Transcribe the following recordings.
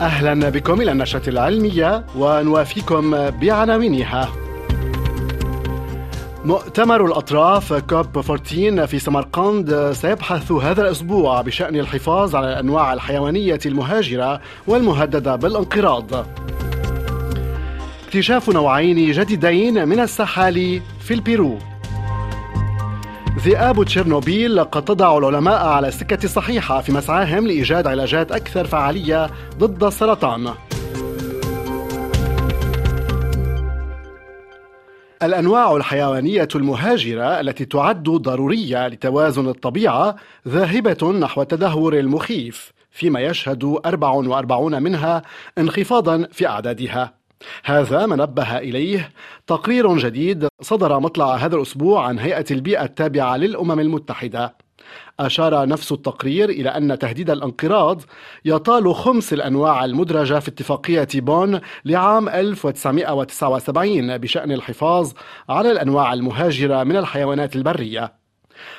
أهلا بكم إلى النشرة العلمية ونوافيكم بعناوينها مؤتمر الأطراف كوب 14 في سمرقند سيبحث هذا الأسبوع بشأن الحفاظ على الأنواع الحيوانية المهاجرة والمهددة بالانقراض. اكتشاف نوعين جديدين من السحالي في البيرو. ذئاب تشيرنوبيل قد تضع العلماء على السكة الصحيحة في مسعاهم لإيجاد علاجات أكثر فعالية ضد السرطان. الأنواع الحيوانية المهاجرة التي تعد ضرورية لتوازن الطبيعة ذاهبة نحو التدهور المخيف، فيما يشهد 44 منها انخفاضا في أعدادها. هذا ما نبه إليه تقرير جديد صدر مطلع هذا الأسبوع عن هيئة البيئة التابعة للأمم المتحدة. أشار نفس التقرير إلى أن تهديد الانقراض يطال خمس الأنواع المدرجة في اتفاقية بون لعام 1979 بشأن الحفاظ على الأنواع المهاجرة من الحيوانات البرية.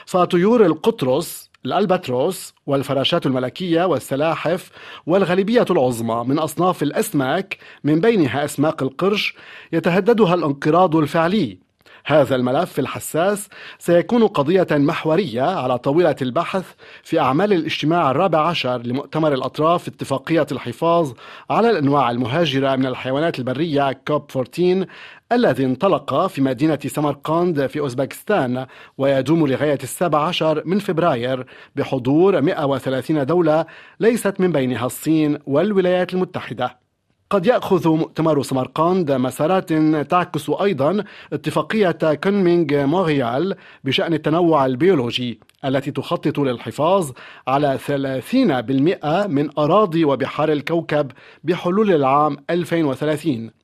فطيور القطرس الألباتروس والفراشات الملكية والسلاحف والغالبية العظمى من أصناف الأسماك من بينها أسماك القرش يتهددها الانقراض الفعلي. هذا الملف الحساس سيكون قضية محورية على طاولة البحث في أعمال الاجتماع الرابع عشر لمؤتمر الأطراف اتفاقية الحفاظ على الأنواع المهاجرة من الحيوانات البرية كوب 14 الذي انطلق في مدينة سمرقند في أوزبكستان ويدوم لغاية السابع عشر من فبراير بحضور 130 دولة ليست من بينها الصين والولايات المتحدة. قد يأخذ مؤتمر سمرقند مسارات تعكس أيضا اتفاقية كونمينغ مونريال بشأن التنوع البيولوجي التي تخطط للحفاظ على 30% من أراضي وبحار الكوكب بحلول العام 2030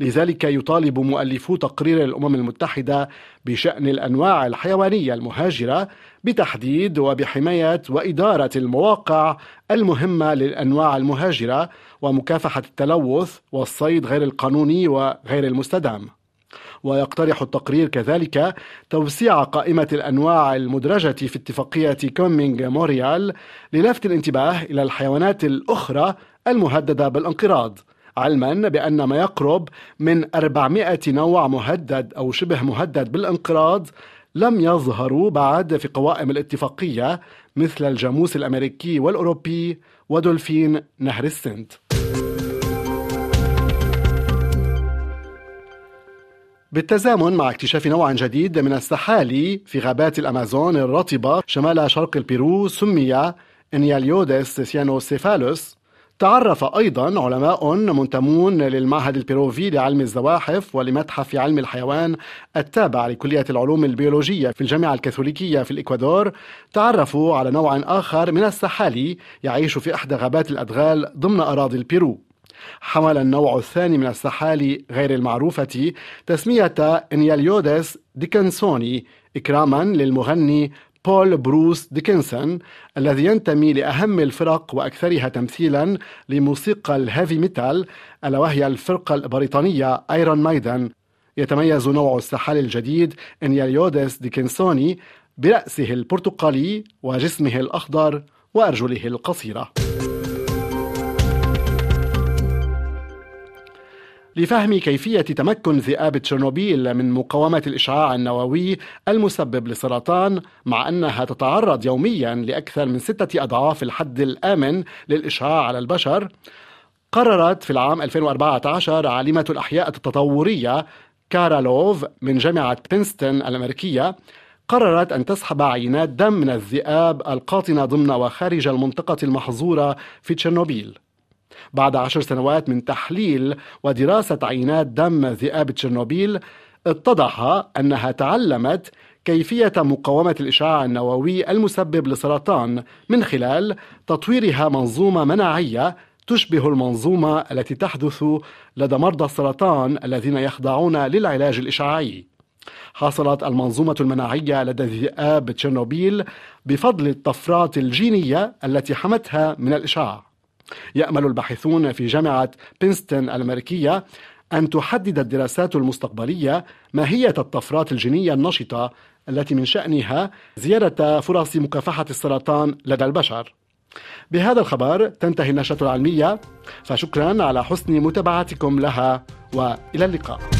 لذلك يطالب مؤلفو تقرير الأمم المتحدة بشأن الأنواع الحيوانية المهاجرة بتحديد وبحماية وإدارة المواقع المهمة للأنواع المهاجرة ومكافحة التلوث والصيد غير القانوني وغير المستدام. ويقترح التقرير كذلك توسيع قائمة الأنواع المدرجة في اتفاقية كومينغ موريال للفت الانتباه إلى الحيوانات الأخرى المهددة بالانقراض علما بأن ما يقرب من 400 نوع مهدد أو شبه مهدد بالانقراض لم يظهروا بعد في قوائم الاتفاقية مثل الجاموس الأمريكي والأوروبي ودولفين نهر السند. بالتزامن مع اكتشاف نوع جديد من السحالي في غابات الأمازون الرطبة شمال شرق البيرو سمي إنياليودس سيانوسيفالوس. تعرف أيضا علماء منتمون للمعهد البيروفي لعلم الزواحف ولمتحف علم الحيوان التابع لكلية العلوم البيولوجية في الجامعة الكاثوليكية في الإكوادور. تعرفوا على نوع آخر من السحالي يعيش في إحدى غابات الأدغال ضمن أراضي البيرو. حمل النوع الثاني من السحالي غير المعروفة تسمية إنياليودس ديكنسوني إكراما للمغني بول بروس ديكنسون الذي ينتمي لأهم الفرق وأكثرها تمثيلا لموسيقى ال heavy metal ألا وهي الفرقة البريطانية ايرون مايدن يتميز نوع السحال الجديد انياليودس ديكنسوني برأسه البرتقالي وجسمه الأخضر وأرجله القصيرة. لفهم كيفية تمكن ذئاب تشيرنوبيل من مقاومة الإشعاع النووي المسبب للسرطان مع أنها تتعرض يوميا لأكثر من ستة أضعاف الحد الآمن للإشعاع على البشر. قررت في العام 2014 عالمة الأحياء التطورية كارالوف من جامعة بنستون الأمريكية قررت أن تسحب عينات دم من الذئاب القاطنة ضمن وخارج المنطقة المحظورة في تشيرنوبيل. بعد عشر سنوات من تحليل ودراسة عينات دم ذئاب تشيرنوبيل اتضح أنها تعلمت كيفية مقاومة الإشعاع النووي المسبب لسرطان من خلال تطويرها منظومة مناعية تشبه المنظومة التي تحدث لدى مرضى السرطان الذين يخضعون للعلاج الإشعاعي. حصلت المنظومة المناعية لدى ذئاب تشيرنوبيل بفضل الطفرات الجينية التي حمتها من الإشعاع. يأمل الباحثون في جامعة بينستون الأمريكية أن تحدد الدراسات المستقبلية ماهية الطفرات الجينية النشطة التي من شأنها زيادة فرص مكافحة السرطان لدى البشر. بهذا الخبر تنتهي النشرة العلمية فشكرا على حسن متابعتكم لها وإلى اللقاء.